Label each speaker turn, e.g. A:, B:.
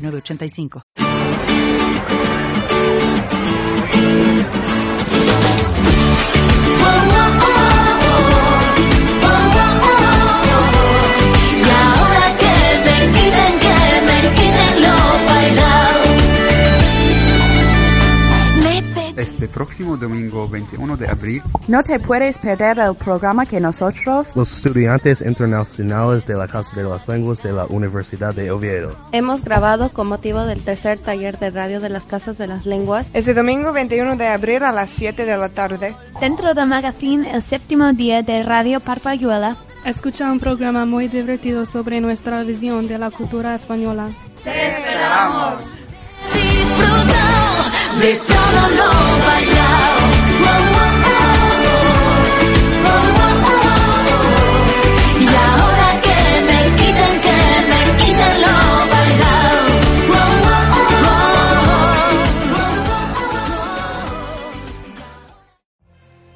A: 8985. Próximo domingo 21 de abril,
B: No te puedes perder el programa que nosotros
C: los estudiantes internacionales de la Casa de las Lenguas de la Universidad de Oviedo.
D: Hemos grabado con motivo del tercer taller de radio de las Casas de las Lenguas
E: Este domingo 21 de abril a las 7 de la tarde.
F: Dentro del magazine El séptimo día de Radio Parpayuela,
G: Escucha un programa muy divertido sobre nuestra visión de la cultura española.
H: disfrutado de